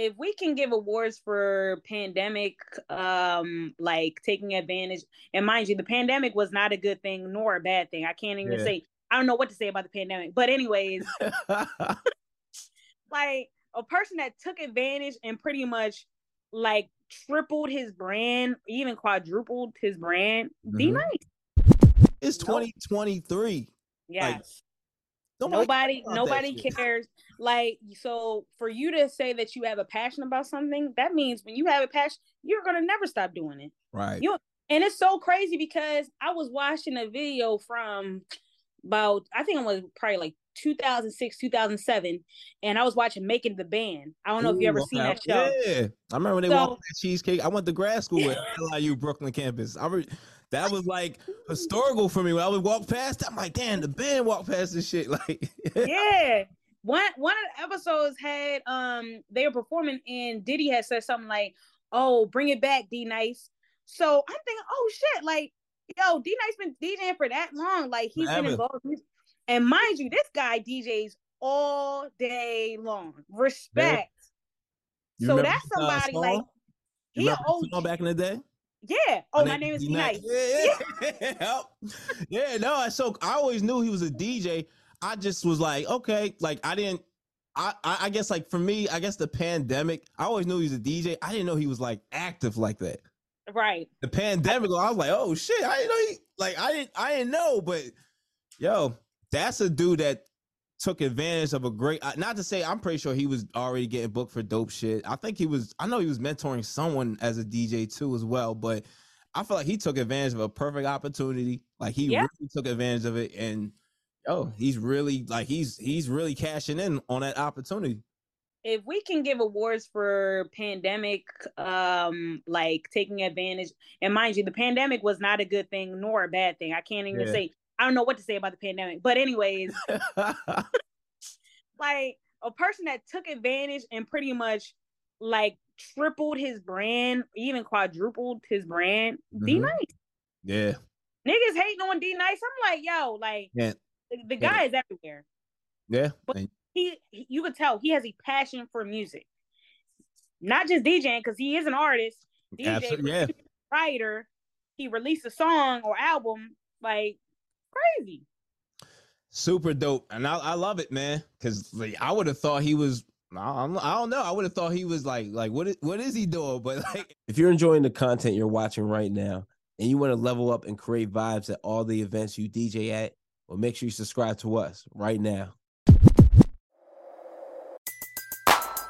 If we can give awards for pandemic um like taking advantage and mind you the pandemic was not a good thing nor a bad thing i can't even Yeah. say i don't know what to say about the pandemic but anyways like a person that took advantage and pretty much like tripled his brand even quadrupled his brand d Mhm. nice it's 2023. yes Nobody nobody cares nobody cares. Like so for you to say that you have a passion about something that means when you have a passion you're gonna never stop doing it. Right. You and it's so crazy because I was watching a video from about I think it was probably like 2006, 2007, and I was watching Making the Band. I don't know if you Ooh, ever seen that show. Yeah, I remember when they So- walked that cheesecake. I went to grad school at LIU Brooklyn campus. I re- that was like historical for me when I would walk past. I'm like, damn, the band walked past this shit. Like, yeah. One one of the episodes had um they were performing and Diddy had said something like, "Oh, bring it back, D-Nice." So I'm thinking, "Oh shit!" Like, yo, D Nice been DJing for that long. Like he's been involved. in- And mind you, this guy DJs all day long. Respect. So that's the, uh, somebody like he oh back in the day? yeah. Oh, my name is D D-Nice. Yeah, yeah. yeah, no, I so I always knew he was a DJ. I just was like, okay, like I didn't. I I guess like for me, I guess the pandemic. I always knew he was a DJ. I didn't know he was like active like that. Right. The pandemic, I was like, oh shit, I didn't know he like I didn't I didn't know, but yo, that's a dude that took advantage of a great. Not to say I'm pretty sure he was already getting booked for dope shit. I think he was. I know he was mentoring someone as a DJ too as well, but I feel like he took advantage of a perfect opportunity. Like he Yeah. really took advantage of it, and yo, he's really like he's he's really cashing in on that opportunity. If we can give awards for pandemic um like taking advantage and mind you the pandemic was not a good thing nor a bad thing i can't even Yeah. say i don't know what to say about the pandemic but anyways like a person that took advantage and pretty much like tripled his brand even quadrupled his brand d Mhm. nice yeah, niggas hating on D-Nice i'm like yo like yeah, the, the Yeah. guy is everywhere yeah. But- And- he, he you could tell he has a passion for music not just djing because he is an artist DJ, Absolutely, yeah. writer, he released a song or album, like crazy. super dope, and I, I love it, man. Because like, I would have thought he was. I don't, I don't know. I would have thought he was like, like what is what is he doing? But like, If you're enjoying the content you're watching right now and you want to level up and create vibes at all the events you DJ at, well, make sure you subscribe to us right now.